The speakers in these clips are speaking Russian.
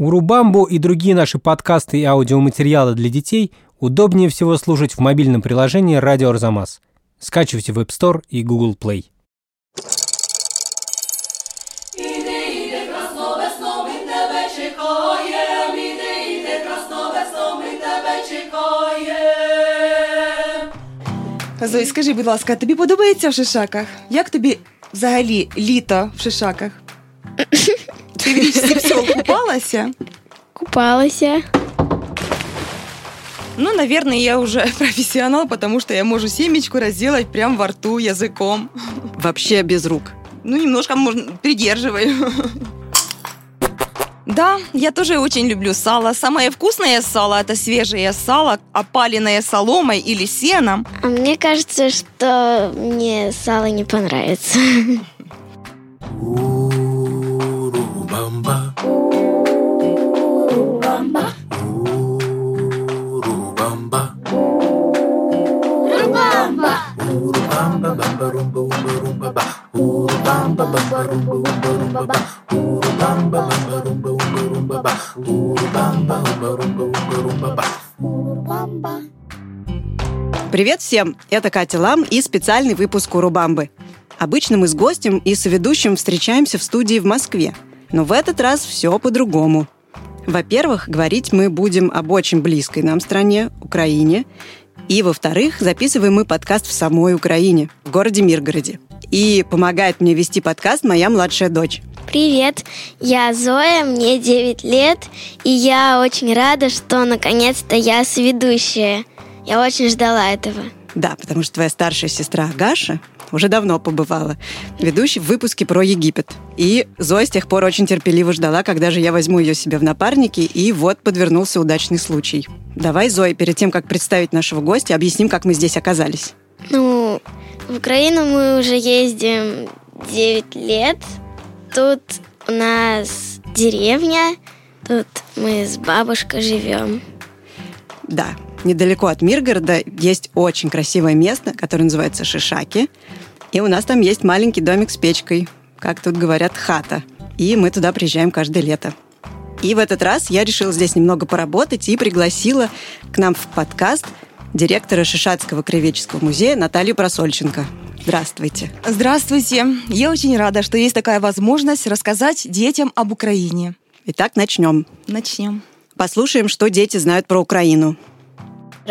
Урубамбу и другие наши подкасты и аудиоматериалы для детей удобнее всего слушать в мобильном приложении «Радио Арзамас». Скачивайте в App Store и Google Play. Зой, скажи, будь ласка, тобі подобається в шишаках? Як тобі взагалі літо в шишаках? Ти в річці псьол купалася? Купалася. Ну, наверное, я уже профессионал, потому что я могу семечку разделать прямо во рту языком. Вообще без рук. Ну, немножко, можно, придерживаю. Да, я тоже очень люблю сало. Самое вкусное сало – это свежее сало, опаленное соломой или сеном. А мне кажется, что мне сало не понравится. Urubamba. Urubamba. Urubamba. Urubamba. Urubamba bamba rumba umba rumba ba. Urubamba bamba rumba umba rumba ba. Urubamba bamba rumba umba rumba ba. Urubamba umba rumba umba rumba ba. Urubamba. Привет всем! Это Катя Лам и специальный выпуск Урубамбы. Обычно мы с гостем и соведущим встречаемся в студии в Москве. Но в этот раз все по-другому. Во-первых, говорить мы будем об очень близкой нам стране, Украине. И, во-вторых, записываем мы подкаст в самой Украине, в городе Миргороде. И помогает мне вести подкаст моя младшая дочь. Привет, я Зоя, мне 9 лет, и я очень рада, что наконец-то я сведущая. Я очень ждала этого. Да, потому что твоя старшая сестра Агаша уже давно побывала, ведущей в выпуске про Египет. И Зоя с тех пор очень терпеливо ждала, когда же я возьму ее себе в напарники, и вот подвернулся удачный случай. Давай, Зоя, перед тем, как представить нашего гостя, объясним, как мы здесь оказались. Ну, в Украину мы уже ездим 9 лет. Тут у нас деревня, тут мы с бабушкой живем. Да, недалеко от Миргорода есть очень красивое место, которое называется Шишаки. И у нас там есть маленький домик с печкой, как тут говорят, хата. И мы туда приезжаем каждое лето. И в этот раз я решила здесь немного поработать и пригласила к нам в подкаст директора Шишатского краеведческого музея Наталью Просольченко. Здравствуйте. Здравствуйте. Я очень рада, что есть такая возможность рассказать детям об Украине. Итак, начнем. Начнем. Послушаем, что дети знают про Украину.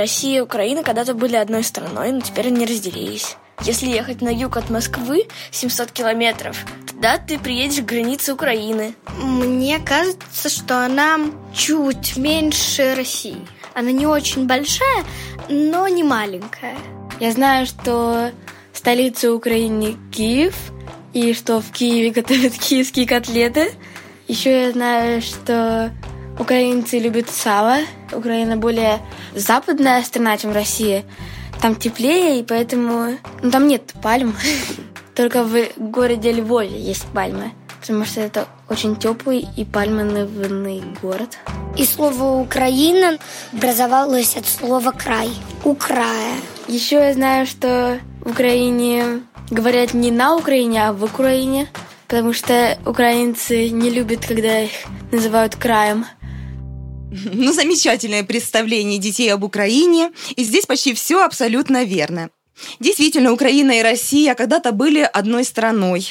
Россия и Украина когда-то были одной страной, но теперь они разделились. Если ехать на юг от Москвы 700 километров, тогда ты приедешь к границе Украины. Мне кажется, что она чуть меньше России. Она не очень большая, но не маленькая. Я знаю, что столица Украины Киев, и что в Киеве готовят киевские котлеты. Еще я знаю, что украинцы любят сало. Украина более западная страна, чем Россия. Там теплее, и поэтому... Ну, там нет пальм. Только в городе Львове есть пальмы. Потому что это очень теплый и пальмовый город. И слово «Украина» образовалось от слова «край». У края. Еще я знаю, что в Украине говорят не на Украине, а в Украине. Потому что украинцы не любят, когда их называют краем. Ну, замечательное представление детей об Украине. И здесь почти все абсолютно верно. Действительно, Украина и Россия когда-то были одной страной.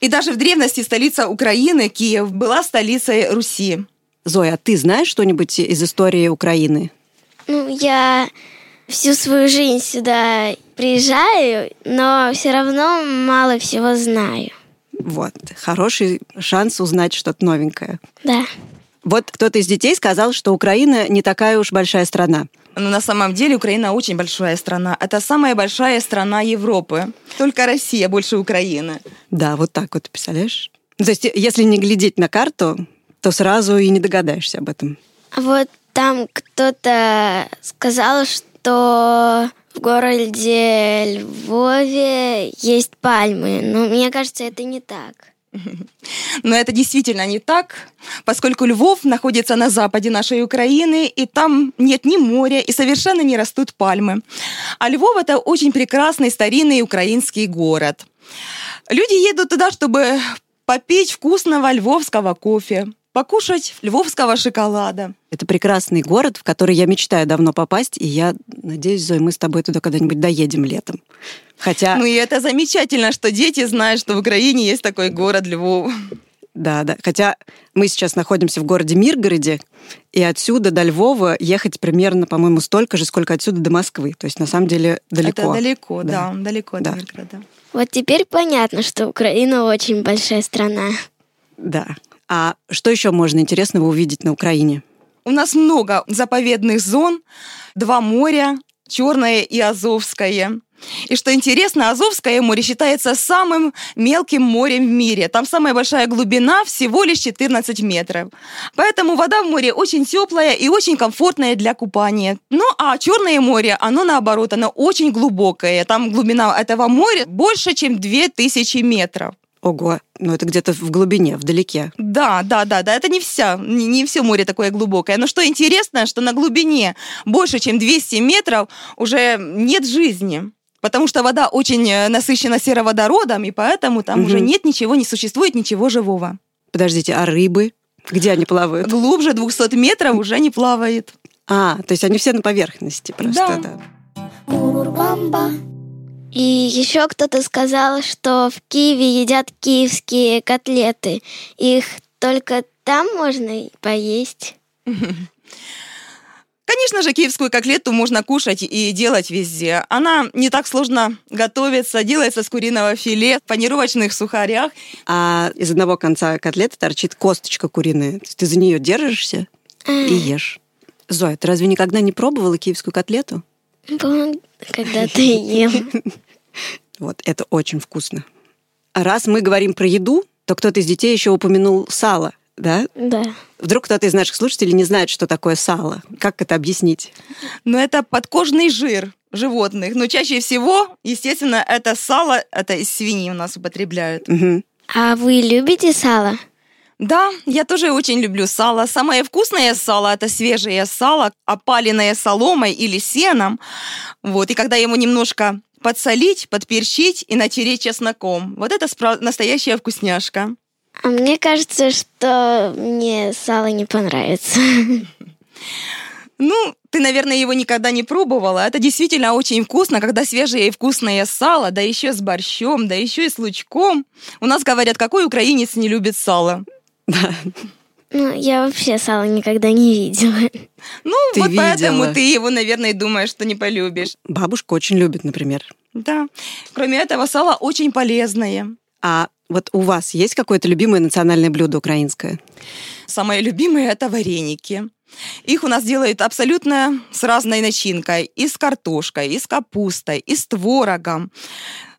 И даже в древности столица Украины, Киев, была столицей Руси. Зоя, а ты знаешь что-нибудь из истории Украины? Ну, я всю свою жизнь сюда приезжаю, но все равно мало всего знаю. Вот, хороший шанс узнать что-то новенькое. Да. Вот кто-то из детей сказал, что Украина не такая уж большая страна. Но на самом деле Украина очень большая страна. Это самая большая страна Европы. Только Россия больше Украины. Да, вот так вот, представляешь? То есть, если не глядеть на карту, то сразу и не догадаешься об этом. А вот там кто-то сказал, что в городе Львове есть пальмы. Но мне кажется, это не так. Но это действительно не так, поскольку Львов находится на западе нашей Украины, и там нет ни моря, и совершенно не растут пальмы. А Львов – это очень прекрасный старинный украинский город. Люди едут туда, чтобы попить вкусного львовского кофе, покушать львовского шоколада. Это прекрасный город, в который я мечтаю давно попасть, и я надеюсь, Зоя, мы с тобой туда когда-нибудь доедем летом. Хотя... Ну и это замечательно, что дети знают, что в Украине есть такой город Львов. Да, да. Хотя мы сейчас находимся в городе Миргороде, и отсюда до Львова ехать примерно, по-моему, столько же, сколько отсюда до Москвы. То есть, на самом деле, далеко. Это далеко, Да. да, далеко Да. от Миргорода. Вот теперь понятно, что Украина очень большая страна. Да. А что еще можно интересного увидеть на Украине? У нас много заповедных зон, два моря, Черное и Азовское. И что интересно, Азовское море считается самым мелким морем в мире. Там самая большая глубина всего лишь 14 метров. Поэтому вода в море очень теплая и очень комфортная для купания. Ну а Черное море, оно наоборот, оно очень глубокое. Там глубина этого моря больше, чем 2000 метров. Ого, ну это где-то в глубине, вдалеке. Да, да, да, да, это не вся, не, не все море такое глубокое. Но что интересно, что на глубине больше, чем 200 метров уже нет жизни. Потому что вода очень э, насыщена сероводородом, и поэтому там Мгм. уже нет ничего, не существует ничего живого. Подождите, а рыбы? Где они плавают? Глубже 200 метров уже не плавает. А, то есть они все на поверхности просто, Да. да. И еще кто-то сказал, что в Киеве едят киевские котлеты. Их только там можно поесть. Конечно же, киевскую котлету можно кушать и делать везде. Она не так сложно готовится, делается с куриного филе, в панировочных сухарях. А из одного конца котлеты торчит косточка куриная. То есть Ты за нее держишься и ешь. Зоя, ты разве никогда не пробовала киевскую котлету? Помню, когда ты ел. Вот, это очень вкусно. Раз мы говорим про еду, то кто-то из детей еще упомянул сало, да? Да. Вдруг кто-то из наших слушателей не знает, что такое сало. Как это объяснить? Но это подкожный жир животных. Но чаще всего, естественно, это сало, это из свиньи у нас употребляют. Мгм. А вы любите сало? Да, я тоже очень люблю сало. Самое вкусное сало – это свежее сало, опаленное соломой или сеном. Вот, и когда ему немножко подсолить, подперчить и натереть чесноком. Вот это спра- настоящая вкусняшка. А мне кажется, что мне сало не понравится. Ну, ты, наверное, его никогда не пробовала. Это действительно очень вкусно, когда свежее и вкусное сало, да еще с борщом, да еще и с лучком. У нас говорят, какой украинец не любит сало. Ну, я вообще сало никогда не видела. Ну, Ты вот поэтому видела. ты его, наверное, думаешь, что не полюбишь. Бабушка очень любит, например. Да. Кроме этого, сало очень полезное. А вот у вас есть какое-то любимое национальное блюдо украинское? Самое любимое – это вареники. Их у нас делают абсолютно с разной начинкой. И с картошкой, и с капустой, и с творогом,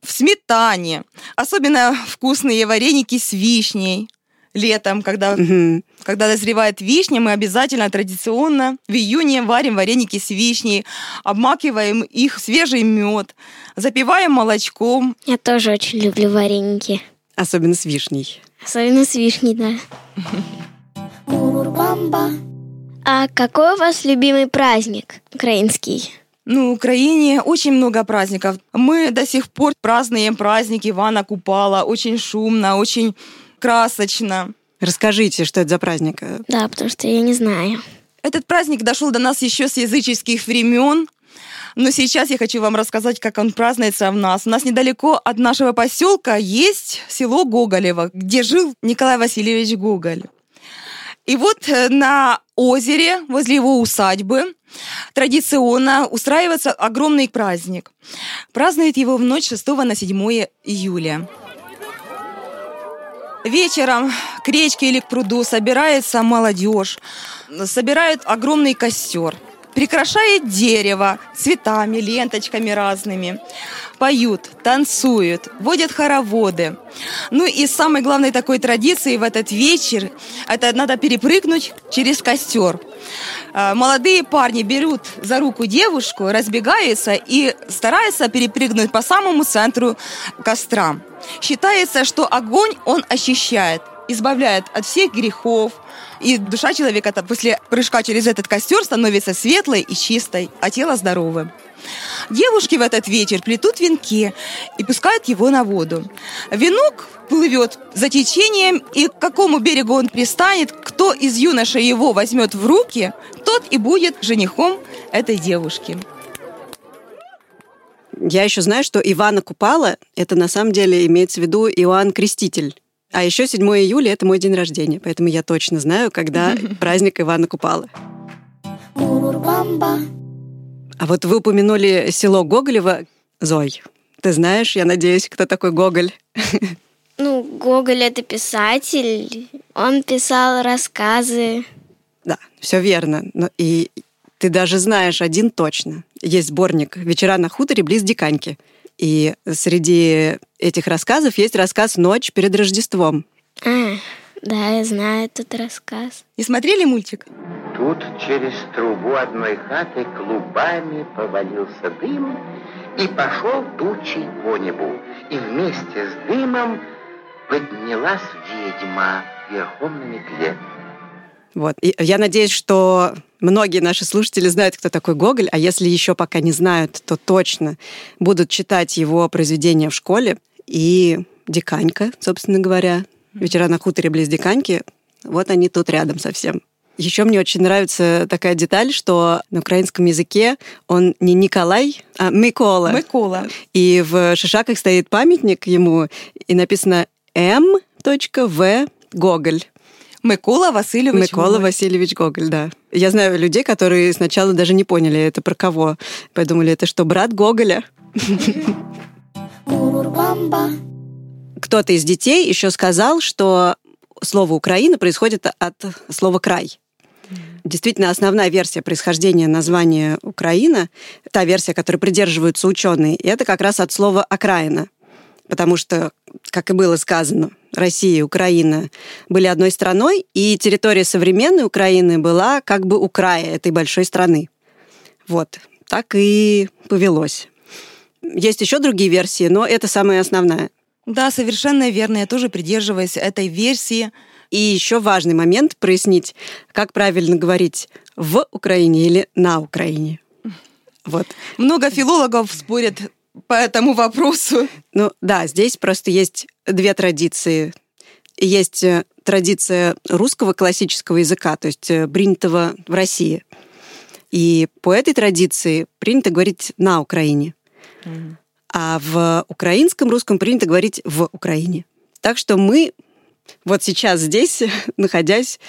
в сметане. Особенно вкусные вареники с вишней. Летом, когда, Мгм. когда дозревает вишня, мы обязательно традиционно в июне варим вареники с вишней, обмакиваем их в свежий мед, запиваем молочком. Я тоже очень люблю вареники. Особенно с вишней. Особенно с вишней, да. А какой у вас любимый праздник украинский? Ну, в Украине очень много праздников. Мы до сих пор празднуем праздник Ивана Купала. Очень шумно, очень красочно. Расскажите, что это за праздник? Да, потому что я не знаю. Этот праздник дошел до нас еще с языческих времен. Но сейчас я хочу вам рассказать, как он празднуется в нас. У нас недалеко от нашего поселка есть село Гоголево, где жил Николай Васильевич Гоголь. И вот э, на озере, возле его усадьбы, традиционно устраивается огромный праздник. Празднует его в ночь 6 на 7 июля. Вечером к речке или к пруду собирается молодежь, собирает огромный костер, прикрашает дерево цветами, ленточками разными, поют, танцуют, водят хороводы. Ну и самой главной такой традицией в этот вечер это надо перепрыгнуть через костер. А, Молодые парни берут за руку девушку, разбегаются и стараются перепрыгнуть по самому центру костра. Считается, что огонь он очищает, избавляет от всех грехов, и душа человека после прыжка через этот костер становится светлой и чистой, а тело здоровым. Девушки в этот вечер плетут венки и пускают его на воду. Венок плывет за течением, и к какому берегу он пристанет, кто из юношей его возьмет в руки, тот и будет женихом этой девушки. Я еще знаю, что Ивана Купала – это на самом деле имеется в виду Иоанн Креститель. А еще 7 июля – это мой день рождения, поэтому я точно знаю, когда праздник Ивана Купала. А вот вы упомянули село Гоголево. Зой, ты знаешь, я надеюсь, кто такой Гоголь? Ну, Гоголь это писатель. Он писал рассказы. Да, все верно. Но и ты даже знаешь один точно. Есть сборник «Вечера на хуторе близ Диканьки». И среди этих рассказов есть рассказ «Ночь перед Рождеством». А, да, я знаю этот рассказ. Не смотрели мультик? Тут через трубу одной хаты клубами повалился дым, и пошел тучей по небу, и вместе с дымом поднялась ведьма верхом на метле. Вот. И я надеюсь, что многие наши слушатели знают, кто такой Гоголь, а если еще пока не знают, то точно будут читать его произведения в школе. И Диканька, собственно говоря, вечера на хуторе близ Диканьки, вот они тут рядом совсем. Еще мне очень нравится такая деталь, что на украинском языке он не Николай, а Микола. Микола. И в Шишаках стоит памятник ему, и написано М. В. Гоголь. Микола Васильевич Микола Гоголь. Васильевич Гоголь, да. Я знаю людей, которые сначала даже не поняли, это про кого. Подумали, это что, брат Гоголя? Кто-то из детей еще сказал, что слово «Украина» происходит от слова «край». Действительно, основная версия происхождения названия Украина, та версия, которой придерживаются ученые, это как раз от слова «окраина». Потому что, как и было сказано, Россия и Украина были одной страной, и территория современной Украины была как бы у края этой большой страны. Вот, так и повелось. Есть еще другие версии, но это самая основная. Да, совершенно верно. Я тоже придерживаюсь этой версии. И еще важный момент прояснить, как правильно говорить в Украине или на Украине. Вот. Много филологов спорят по этому вопросу. Ну да, здесь просто есть две традиции. Есть э, традиция русского классического языка, то есть э, принятого в России. И по этой традиции принято говорить на Украине. А в украинском русском принято говорить в Украине. Так что мы вот сейчас здесь, находясь,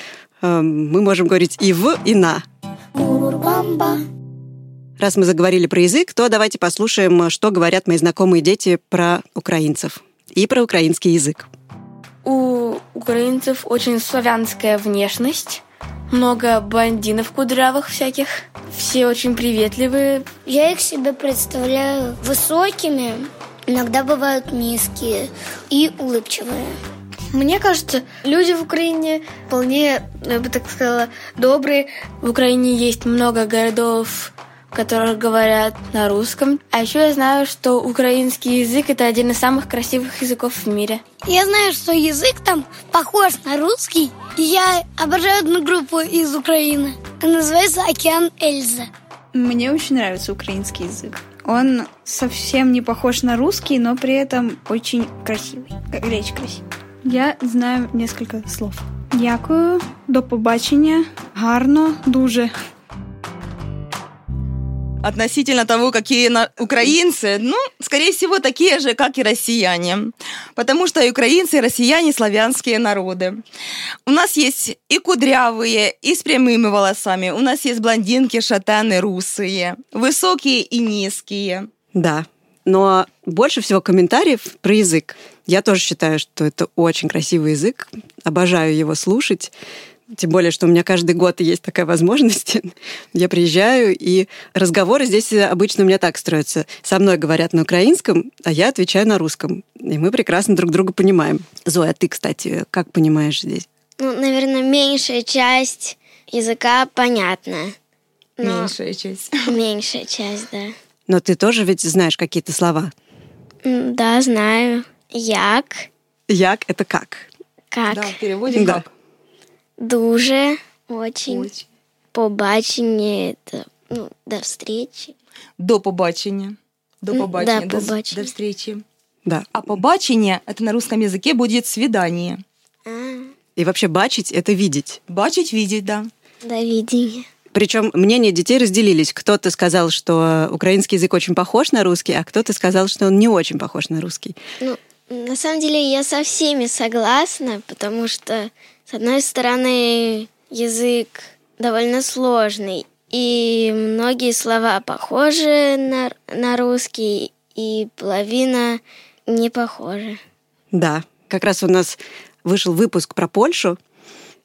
э, мы можем говорить и в, и на. Раз мы заговорили про язык, то давайте послушаем, что говорят мои знакомые дети про украинцев и про украинский язык. У украинцев очень славянская внешность. Много блондинов кудрявых всяких. Все очень приветливые. Я их себе представляю высокими, иногда бывают низкие и улыбчивые. Мне кажется, люди в Украине вполне, я бы так сказала, добрые. В Украине есть много городов, которых говорят на русском. А еще я знаю, что украинский язык это один из самых красивых языков в мире. Я знаю, что язык там похож на русский. И Я обожаю одну группу из Украины. Она называется «Океан Эльза». Мне очень нравится украинский язык. Он совсем не похож на русский, но при этом очень красивый. Как Речь красивая. Я знаю несколько слов. Дякую, до побачення, гарно, дуже. Относительно того, какие на- украинцы, ну, скорее всего, такие же, как и россияне. Потому что и украинцы, и россияне – славянские народы. У нас есть и кудрявые, и с прямыми волосами. У нас есть блондинки, шатаны, русые. Высокие и низкие. Да, но больше всего комментариев про язык. Я тоже считаю, что это очень красивый язык. Обожаю его слушать. Тем более, что у меня каждый год есть такая возможность. Я приезжаю, и разговоры здесь обычно у меня так строятся. Со мной говорят на украинском, а я отвечаю на русском. И мы прекрасно друг друга понимаем. Зоя, а ты, кстати, как понимаешь здесь? Ну, наверное, меньшая часть языка понятна. Но Меньшая часть. меньшая часть, да. Но ты тоже ведь знаешь какие-то слова. Да, знаю. Як, Як — это как? как, Да, в переводе Да. как? Дуже, очень, Очень. побачення, это, ну, до встречи. До побачення. До побачення. да, до, побачення. до встречи. Да. А побачення, это на русском языке будет свидание. А, И вообще бачить — это видеть. Бачить, видеть, да. до видения. Причем мнения детей разделились. Кто-то сказал, что украинский язык очень похож на русский, а кто-то сказал, что он не очень похож на русский. Ну, на самом деле я со всеми согласна, потому что, с одной стороны, язык довольно сложный, и многие слова похожи на, на русский, и половина не похожи. Да, как раз у нас вышел выпуск про Польшу,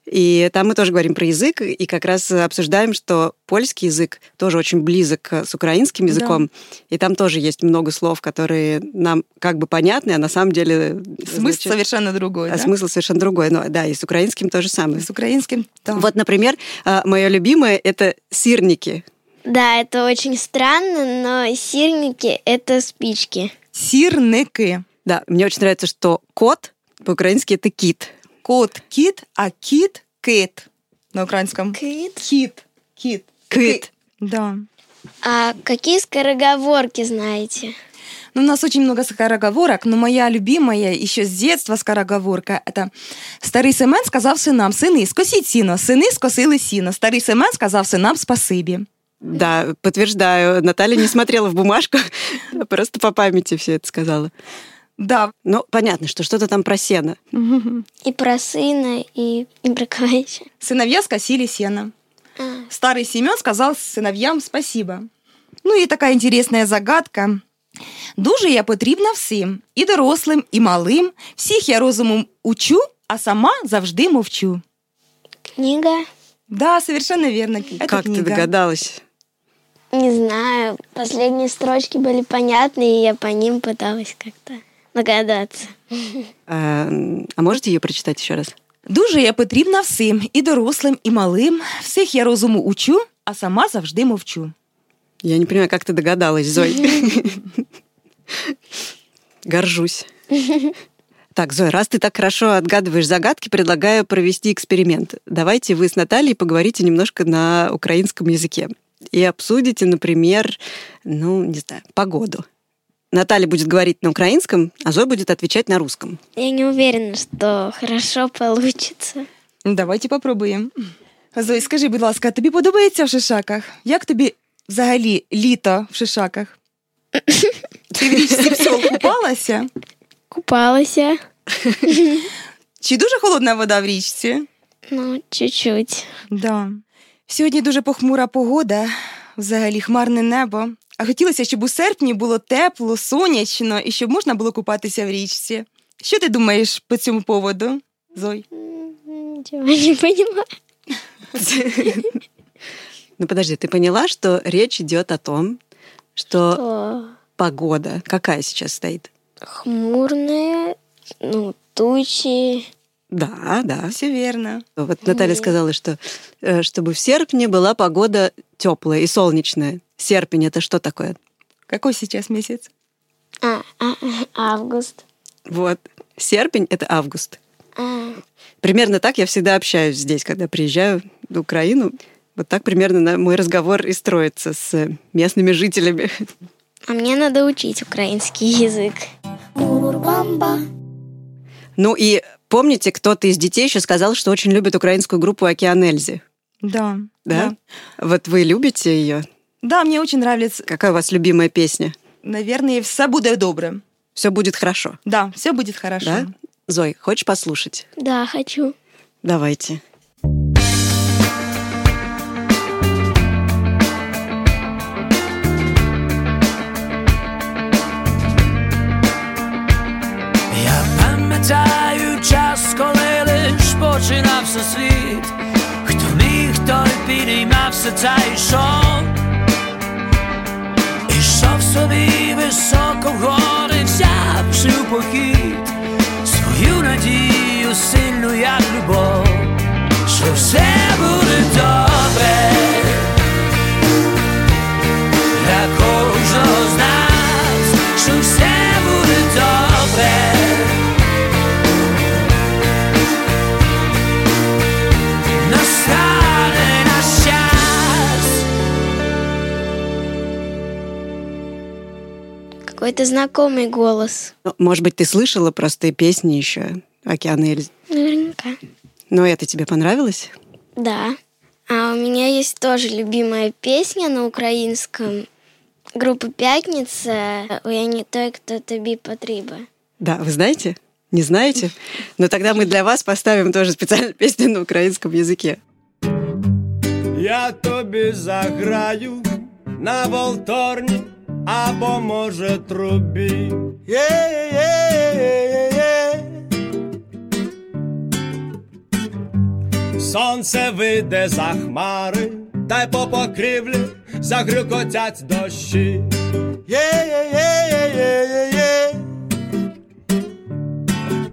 и там мы тоже говорим про язык, и как раз обсуждаем, что польский язык тоже очень близок с украинским языком, и там тоже есть много слов, которые нам как бы понятны, а на самом деле... Смысл звучат- совершенно другой, а да? смысл совершенно другой. Но, да, и с украинским то же самое. С украинским, да. Вот, например, мое любимое — это сирники. Да, это очень странно, но сирники — это спички. Сирники. Да, мне очень нравится, что кот по-украински — это кит. Кот – кит, а кит – кит на украинском. Кит. Кит. Кит. Кит. Да. А какие скороговорки знаете? Ну, у нас очень много скороговорок, но моя любимая еще с детства скороговорка – это «Старий Семен сказав синам, сини, скосіть сіно, сини скосили сіно, старий Семен сказав синам спасибі». Да, подтверждаю. Наталья не смотрела в бумажку, а просто по памяти все это сказала. Да. Ну, понятно, что что-то там про сено. И про сына, и, и про Квача. Сыновья скосили сено. А, Старый Семен сказал сыновьям спасибо. Ну і така інтересна загадка. Дуже я потрібна всім, і дорослим, і малим. Всіх я розумом учу, а сама завжди мовчу. Книга? Да, совершенно верно. Это как книга. ты догадалась? Не знаю. Последние строчки были понятны, и я по ним пыталась как-то догадаться. А, а можете ее прочитать еще раз? Дуже я потрібна всім, і дорослим, і малим. Всіх я розуму учу, а сама завжди мовчу. Я не понимаю, как ты догадалась, Зой. Горжусь. Так, Зой, раз ты так хорошо отгадываешь загадки, предлагаю провести эксперимент. Давайте вы с Натальей поговорите немножко на украинском языке и обсудите, например, ну, не знаю, погоду. Наталья будет говорить на украинском, а Зой будет отвечать на русском. Я не уверена, что хорошо получится. Давайте попробуємо. Зой, скажи, будь ласка, тобі подобається в шишаках? Як тобі взагалі літо в шишаках? Ти в річці псьол купалася? Купалась я. Чи дуже холодна вода в річці? Ну, чуть-чуть. Да. Сьогодні дуже похмура погода, взагалі хмарне небо. А хотілося, щоб у серпні було тепло, сонячно і щоб можна було купатися в річці. Що ти думаєш по цьому поводу, Зой? М, Ничего не поняла. Ну, подожди, ты поняла, что речь идет о том, что Что погода какая сейчас стоит? хмурные, ну, тучи. да, да. Все вірно. Вот Наталья сказала, что э, чтобы в серпне была погода теплая и солнечная. Серпень это что такое? Какой сейчас місяць? А, а, август. Вот. Серпень это август. А, Примерно так я всегда общаюсь здесь, когда приезжаю в Украину. Вот так примерно мой разговор и строится с местными жителями. а мне надо учить украинский язык. Ну и помните, кто-то из детей еще сказал, что очень любит украинскую группу «Океан Эльзи». Да. Да? Вот вы любите ее? Да, мені дуже нравится. Какая у вас любимая песня? Наверное, все буде добре. Все будет хорошо. Да, все будет хорошо. Да? Зой, хочешь послушать? Да, хочу. Давайте. Я пам'ятаю час, коли лиш починався світ, хто міг, той підіймався та йшов, ішов собі високо вгори, взявши у похід свою надію сильну, як любов, що все буде добре. Для кожного з нас, що все какой-то знакомый голос. Ну, Может быть, ты слышала простые песни еще «Океан Эльзы». Наверняка. Но это тебе понравилось? Да. А у меня есть тоже любимая песня на украинском. Группа «Пятница». Я не той, кто тобі потрібен. Да, вы знаете? Не знаете? Но тогда мы для вас поставим тоже специальную песню на украинском языке. Я тобі заграю на волторні або може трубі. Є-є-є-є-є. Сонце вийде за хмари, та й по покрівлі загрюкотять дощі. Є-є-є-є-є-є.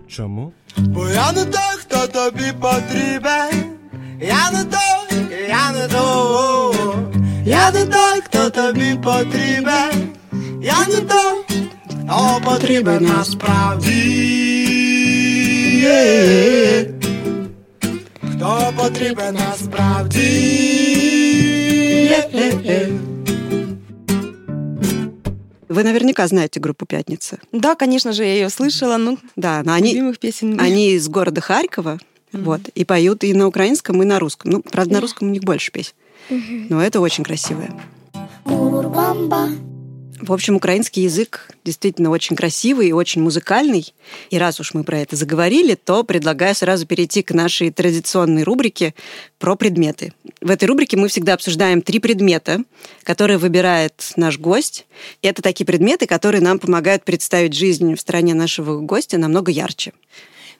Чому? Бо я не той, хто тобі потрібен. Я не той, я не той. Я не той, хто тобі потрібен. Я не той, хто потрібен насправді. Хто потрібен насправді. Вы наверняка знаете группу «Пятница». Да, конечно же, я ее слышала, ну, Да, но они, любимых песен. они из города Харькова, вот, и поют и на украинском, и на русском. Ну, правда, на русском у них больше песен. Но это очень красивое. В общем, украинский язык действительно очень красивый и очень музыкальный. И раз уж мы про это заговорили, то предлагаю сразу перейти к нашей традиционной рубрике про предметы. В этой рубрике мы всегда обсуждаем три предмета, которые выбирает наш гость. И это такие предметы, которые нам помогают представить жизнь в стране нашего гостя намного ярче.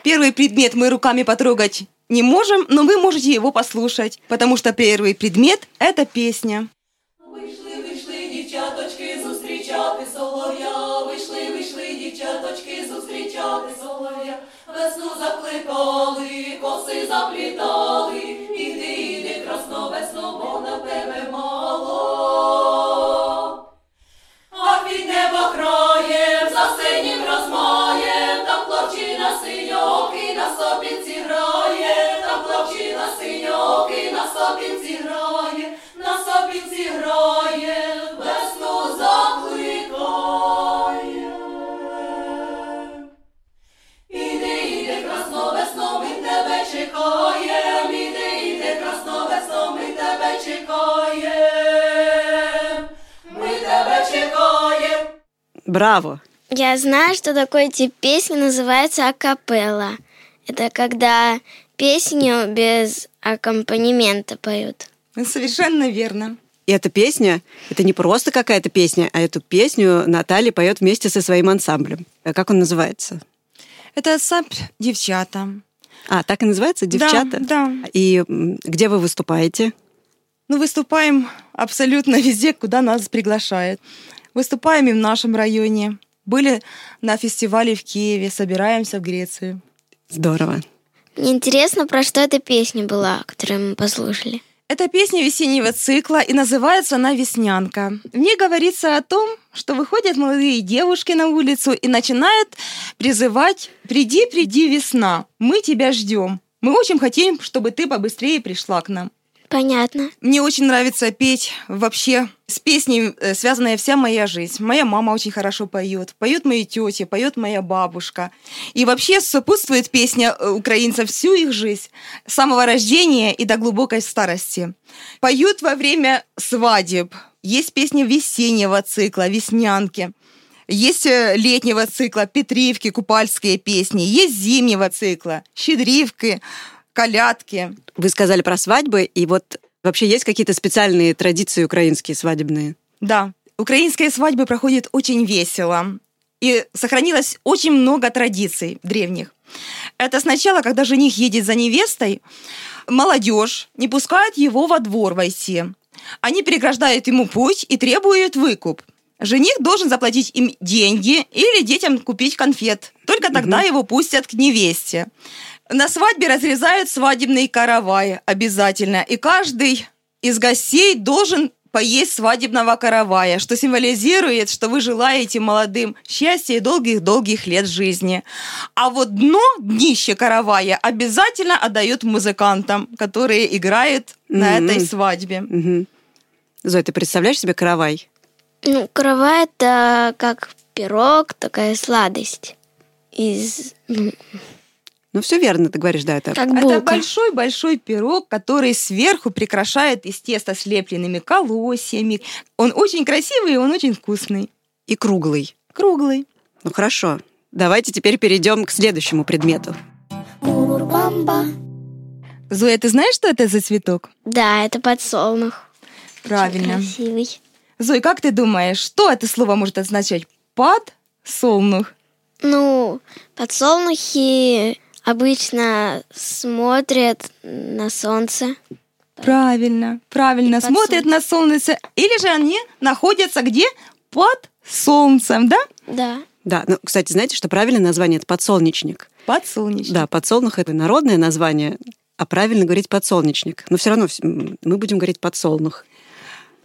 Первый предмет мы руками потрогать не можем, но вы можете его послушать, потому что первый предмет – это песня. Вийшли, вийшли дівчаточки зустрічати солов'я. Вийшли, вийшли дівчаточки зустрічати солов'я. Весну закликали, коси заплітали. Іди, іди, красно, весно, бо на тебе мало. А під небо краєм, за синім розмаєм, там хлопчина синьок і на сопінці грає, там хлопчина синьок і на сопінці грає, на сопінці грає, весну закликає. Іди, іди, красно, весно, ми тебе чекаєм, іди, іди, красно, ми тебе чекаєм, ми тебе чекаєм. Браво! Я знаю, что такое тип песни называется акапелла. Это когда песню без аккомпанемента поют. Совершенно верно. И эта песня, это не просто какая-то песня, а эту песню Наталья поет вместе со своим ансамблем. А Как он называется? Это ансамбль «Девчата». А, так и называется «Девчата»? Да, да. И где вы выступаете? Ну, выступаем абсолютно везде, куда нас приглашают. Выступаем и в нашем районе. Были на фестивале в Киеве, собираемся в Грецию. Здорово. Мне интересно, про что эта песня была, которую мы послушали. Это песня весеннего цикла, и называется она «Веснянка». В ней говорится о том, что выходят молодые девушки на улицу и начинают призывать «Приди, приди, весна, мы тебя ждем. Мы очень хотим, чтобы ты побыстрее пришла к нам». Понятно. Мне очень нравится петь вообще. С песней э, связанная вся моя жизнь. Моя мама очень хорошо поет. Поет мои тети, поет моя бабушка. И вообще сопутствует песня э, украинцев всю их жизнь. С самого рождения и до глубокой старости. Поют во время свадеб. Есть песни весеннего цикла, веснянки. Есть э, летнего цикла, петривки, купальские песни. Есть зимнего цикла, щедривки, колядки. Вы сказали про свадьбы, и вот вообще есть какие-то специальные традиции украинские свадебные? Да, украинские свадьбы проходят очень весело. И сохранилось очень много традиций древних. Это сначала, когда жених едет за невестой, молодежь не пускает его во двор войти. Они преграждают ему путь и требуют выкуп. Жених должен заплатить им деньги или детям купить конфет. Только тогда его пустят к невесте. На свадьбе разрезают свадебный каравай обязательно. И каждый из гостей должен поесть свадебного каравая, что символизирует, что вы желаете молодым счастья и долгих-долгих лет жизни. А вот дно, днище каравая обязательно отдают музыкантам, которые играют на Мгм. этой свадьбе. Мгм. Зоя, ты представляешь себе каравай? Ну, каравай это как пирог, такая сладость. Из... ну, все верно, ты говоришь, да, это... Как Это большой-большой пирог, который сверху прикрашает из теста слепленными колосьями. Он очень красивый и он очень вкусный. И круглый. Круглый. Ну, хорошо. Давайте теперь перейдем к следующему предмету. Зоя, ты знаешь, что это за цветок? Да, это подсолнух. Правильно. Красивый. Зой, как ты думаешь, что это слово может означать? Подсолнух. Ну, подсолнухи обычно смотрят на солнце. Правильно, правильно. И Смотрят на солнце. Или же они находятся где? Под солнцем, да? Да. Да, ну, кстати, знаете, что правильное название это подсолнечник. Подсолнечник. Да, подсолнух это народное название, а правильно говорить подсолнечник. Но все равно мы будем говорить подсолнух.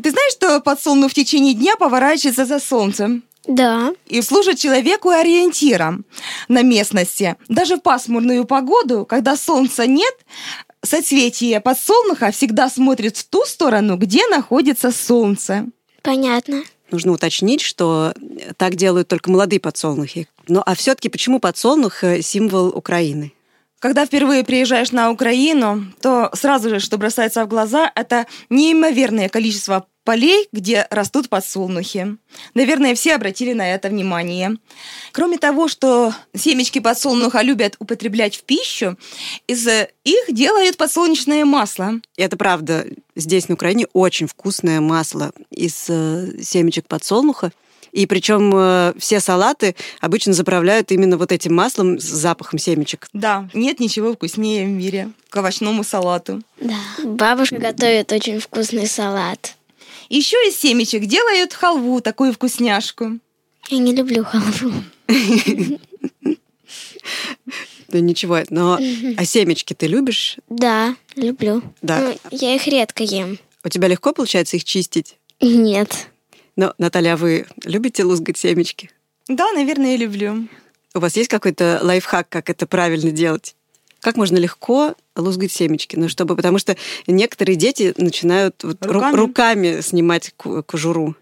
Ты знаешь, что подсолнух в течение дня поворачивается за солнцем? Да. и служит человеку ориентиром на местности. Даже в пасмурную погоду, когда солнца нет, соцветие подсолнуха всегда смотрит в ту сторону, где находится солнце. Понятно. Нужно уточнить, что так делают только молодые подсолнухи. Ну а все-таки почему подсолнух э, символ Украины? Когда впервые приезжаешь на Украину, то сразу же, что бросается в глаза, это неимоверное количество полей, где растут подсолнухи. Наверное, все обратили на это внимание. Кроме того, что семечки подсолнуха любят употреблять в пищу, из их делают подсолнечное масло. И это правда. Здесь, на Украине, очень вкусное масло из э, семечек подсолнуха. И причем э, все салаты обычно заправляют именно вот этим маслом с запахом семечек. Да, нет ничего вкуснее в мире к овощному салату. Да. Бабушка готовит очень вкусный салат. Еще из семечек делают халву, такую вкусняшку. Я не люблю халву. Да ничего, но а семечки ты любишь? Да, люблю. Да. Ну, я их редко ем. У тебя легко получается их чистить? Нет. Но, Наталья, а вы любите лузгать семечки? Да, наверное, я люблю. У вас есть какой-то лайфхак, как это правильно делать? Как можно легко лузгать семечки? Ну, чтобы, потому что некоторые дети начинают вот ру- Руками? руками снимать кожуру.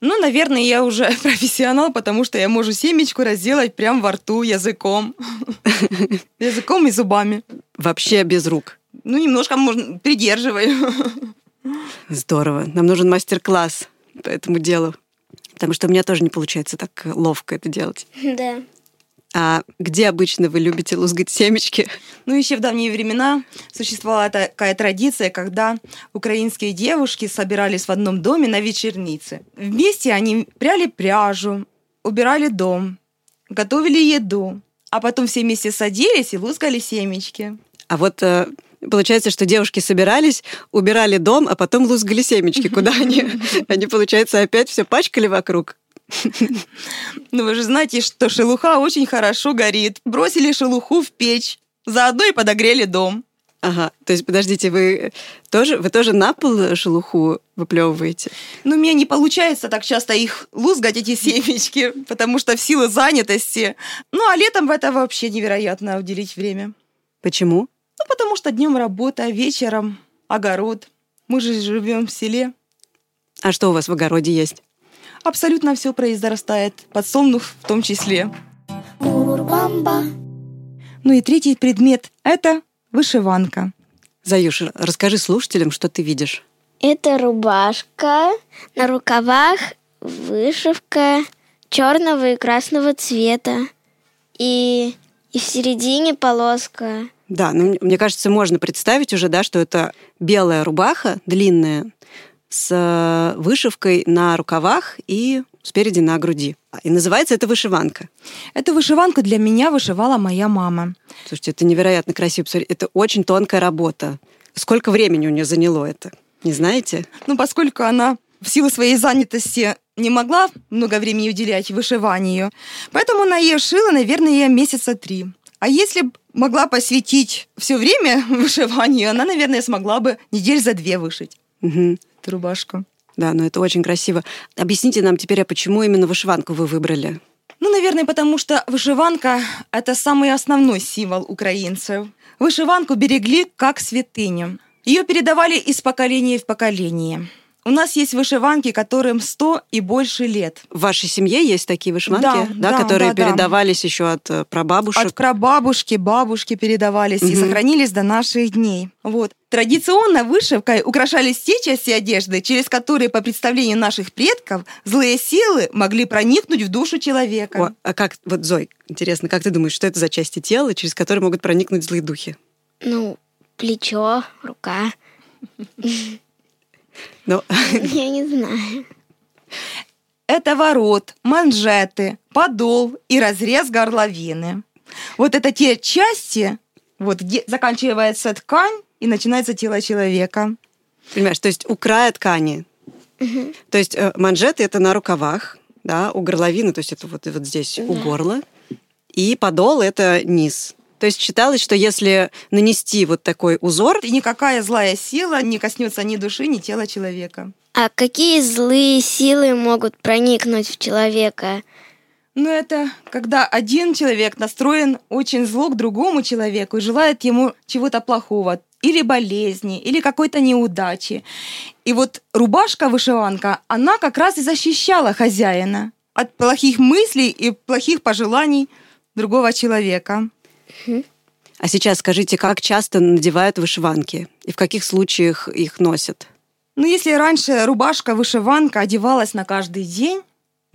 Ну, наверное, я уже профессионал, потому что я могу семечку разделать прямо во рту языком. Языком и зубами. Вообще без рук. Ну, немножко можно придерживаю. Здорово. Нам нужен мастер-класс по этому делу. Потому что у меня тоже не получается так ловко это делать. Да. А где обычно вы любите лузгать семечки? Ну, еще в давние времена существовала такая традиция, когда украинские девушки собирались в одном доме на вечернице. Вместе они пряли пряжу, убирали дом, готовили еду, а потом все вместе садились и лузгали семечки. А вот э, получается, что девушки собирались, убирали дом, а потом лузгали семечки. Куда они? Они, получается, опять все пачкали вокруг. Ну, вы же знаете, что шелуха очень хорошо горит. Бросили шелуху в печь, заодно и подогрели дом. Ага, то есть, подождите, вы тоже, вы тоже на пол шелуху выплевываете? Ну, мне не получается так часто их лузгать, эти семечки, потому что в силу занятости. Ну, а летом в это вообще невероятно уделить время. Почему? Ну, потому что днем работа, а вечером огород. Мы же живем в селе. А что у вас в огороде есть? Абсолютно все произрастает, подсолнух в том числе. Ну и третий предмет – это вышиванка. Заюш, расскажи слушателям, что ты видишь. Это рубашка, на рукавах вышивка черного и красного цвета. И, и в середине полоска. Да, ну, мне кажется, можно представить уже, да, что это белая рубаха, длинная, с э, вышивкой на рукавах и спереди на груди. И называется это вышиванка. Эту вышиванку для меня вышивала моя мама. Слушайте, это невероятно красиво. Посмотри, Это очень тонкая работа. Сколько времени у нее заняло это? Не знаете? Ну, поскольку она в силу своей занятости не могла много времени уделять вышиванию, поэтому она ее шила, наверное, месяца три. А если б могла посвятить все время вышиванию, она, наверное, смогла бы недель за две вышить Мгм. Эту рубашку. Да, но это очень красиво. Объясните нам теперь, а почему именно вышиванку вы выбрали? Ну, наверное, потому что вышиванка – это самый основной символ украинцев. Вышиванку берегли как святыню. Ее передавали из поколения в поколение. У нас есть вышиванки, которым 100 и больше лет. В вашей семье есть такие вышиванки, Да, да, которые да, да. передавались еще от э, прабабушек? От прабабушки, бабушки передавались и Мгм. сохранились до наших дней. Вот. Традиционно вышивкой украшались те части одежды, через которые, по представлению наших предков, злые силы могли проникнуть в душу человека. О, а как, вот, Зой, интересно, как ты думаешь, что это за части тела, через которые могут проникнуть злые духи? Ну, плечо, рука. Ну, Я не знаю. Это ворот, манжеты, подол и разрез горловины. Вот это те части, вот где заканчивается ткань и начинается тело человека. понимаешь, то есть у края ткани. То есть э, манжеты это на рукавах, да, у горловины, то есть это вот, вот здесь у Да. горла, и подол это низ. То есть считалось, что если нанести вот такой узор, И никакая злая сила не коснется ни души, ни тела человека. А какие злые силы могут проникнуть в человека? Но это когда один человек настроен очень зло к другому человеку и желает ему чего-то плохого, или болезни, или какой-то неудачи. И вот рубашка-вышиванка, она как раз и защищала хозяина от плохих мыслей и плохих пожеланий другого человека. А сейчас скажите, как часто надевают вышиванки и в каких случаях их носят? Ну, если раньше рубашка-вышиванка одевалась на каждый день,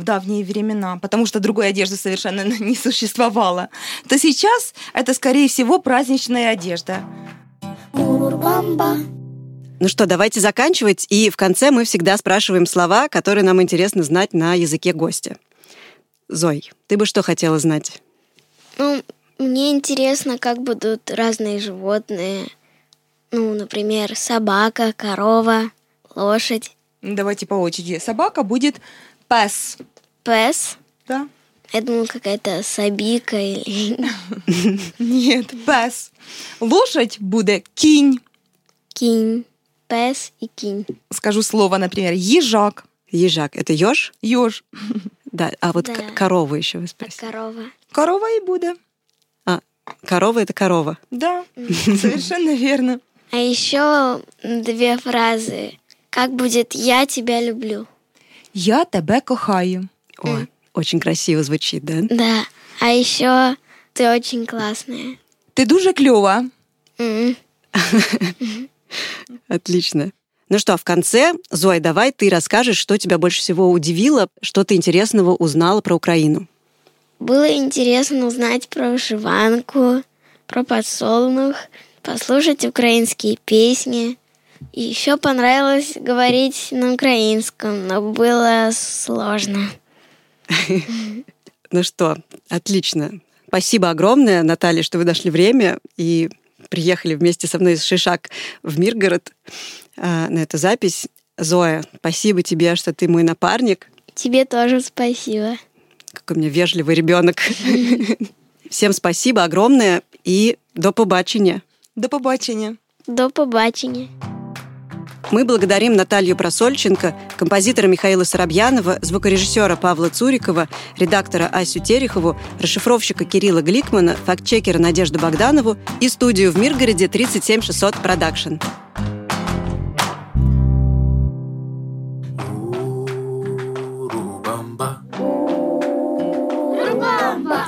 в давние времена, потому что другой одежды совершенно не существовало, то сейчас это, скорее всего, праздничная одежда. Ну что, давайте заканчивать, и в конце мы всегда спрашиваем слова, которые нам интересно знать на языке гостя. Зой, ты бы что хотела знать? Ну, мне интересно, как будут разные животные. Ну, например, собака, корова, лошадь, Давайте по очереди. Собака будет пес. пес. Да? Я думала, какая-то собика или Нет, пес. Лошадь будет кинь. кинь. Пес и кинь. Скажу слово, например, ежак. Ежак, это еж? Еж. Да, а вот Да. корова еще вы А спросили. корова. Корова и будет. А, корова это корова. Да, совершенно верно. А еще две фразы. Как будет «я тебя люблю»? Я тебе кохаю. О, очень красиво звучит, да? Да. А еще ты очень классная. Ти дуже кльова. М. Отлично. Ну что, в конце, Зой, давай ты расскажешь, что тебя больше всего удивило, что ты интересного узнала про Украину. Было интересно узнать про вышиванку, про подсолнух, послушать украинские песни. И еще понравилось говорить на украинском, но было сложно. Ну что, отлично. Спасибо огромное, Наталья, что вы нашли время и приехали вместе со мной из Шишак в Миргород а, на эту запись. Зоя, спасибо тебе, что ты мой напарник. Тебе тоже спасибо. Какой у меня вежливый ребенок. Всем спасибо огромное и до побачення. До побачення. До побачення. Мы благодарим Наталью Просольченко, композитора Михаила Соробьянова, звукорежиссера Павла Цурикова, редактора Асю Терехову, расшифровщика Кирилла Гликмана, фактчекера Надежду Богданову и студию в Миргороде 37600 Production.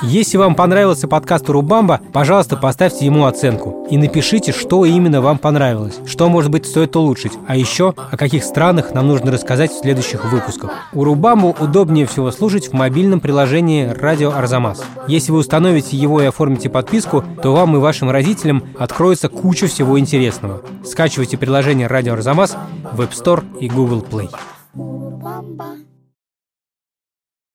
Если вам понравился подкаст Урубамба, пожалуйста, поставьте ему оценку и напишите, что именно вам понравилось, что, может быть, стоит улучшить, а еще о каких странах нам нужно рассказать в следующих выпусках. Урубамбу удобнее всего слушать в мобильном приложении «Радио Арзамас». Если вы установите его и оформите подписку, то вам и вашим родителям откроется куча всего интересного. Скачивайте приложение «Радио Арзамас» в App Store и Google Play. Урбамба.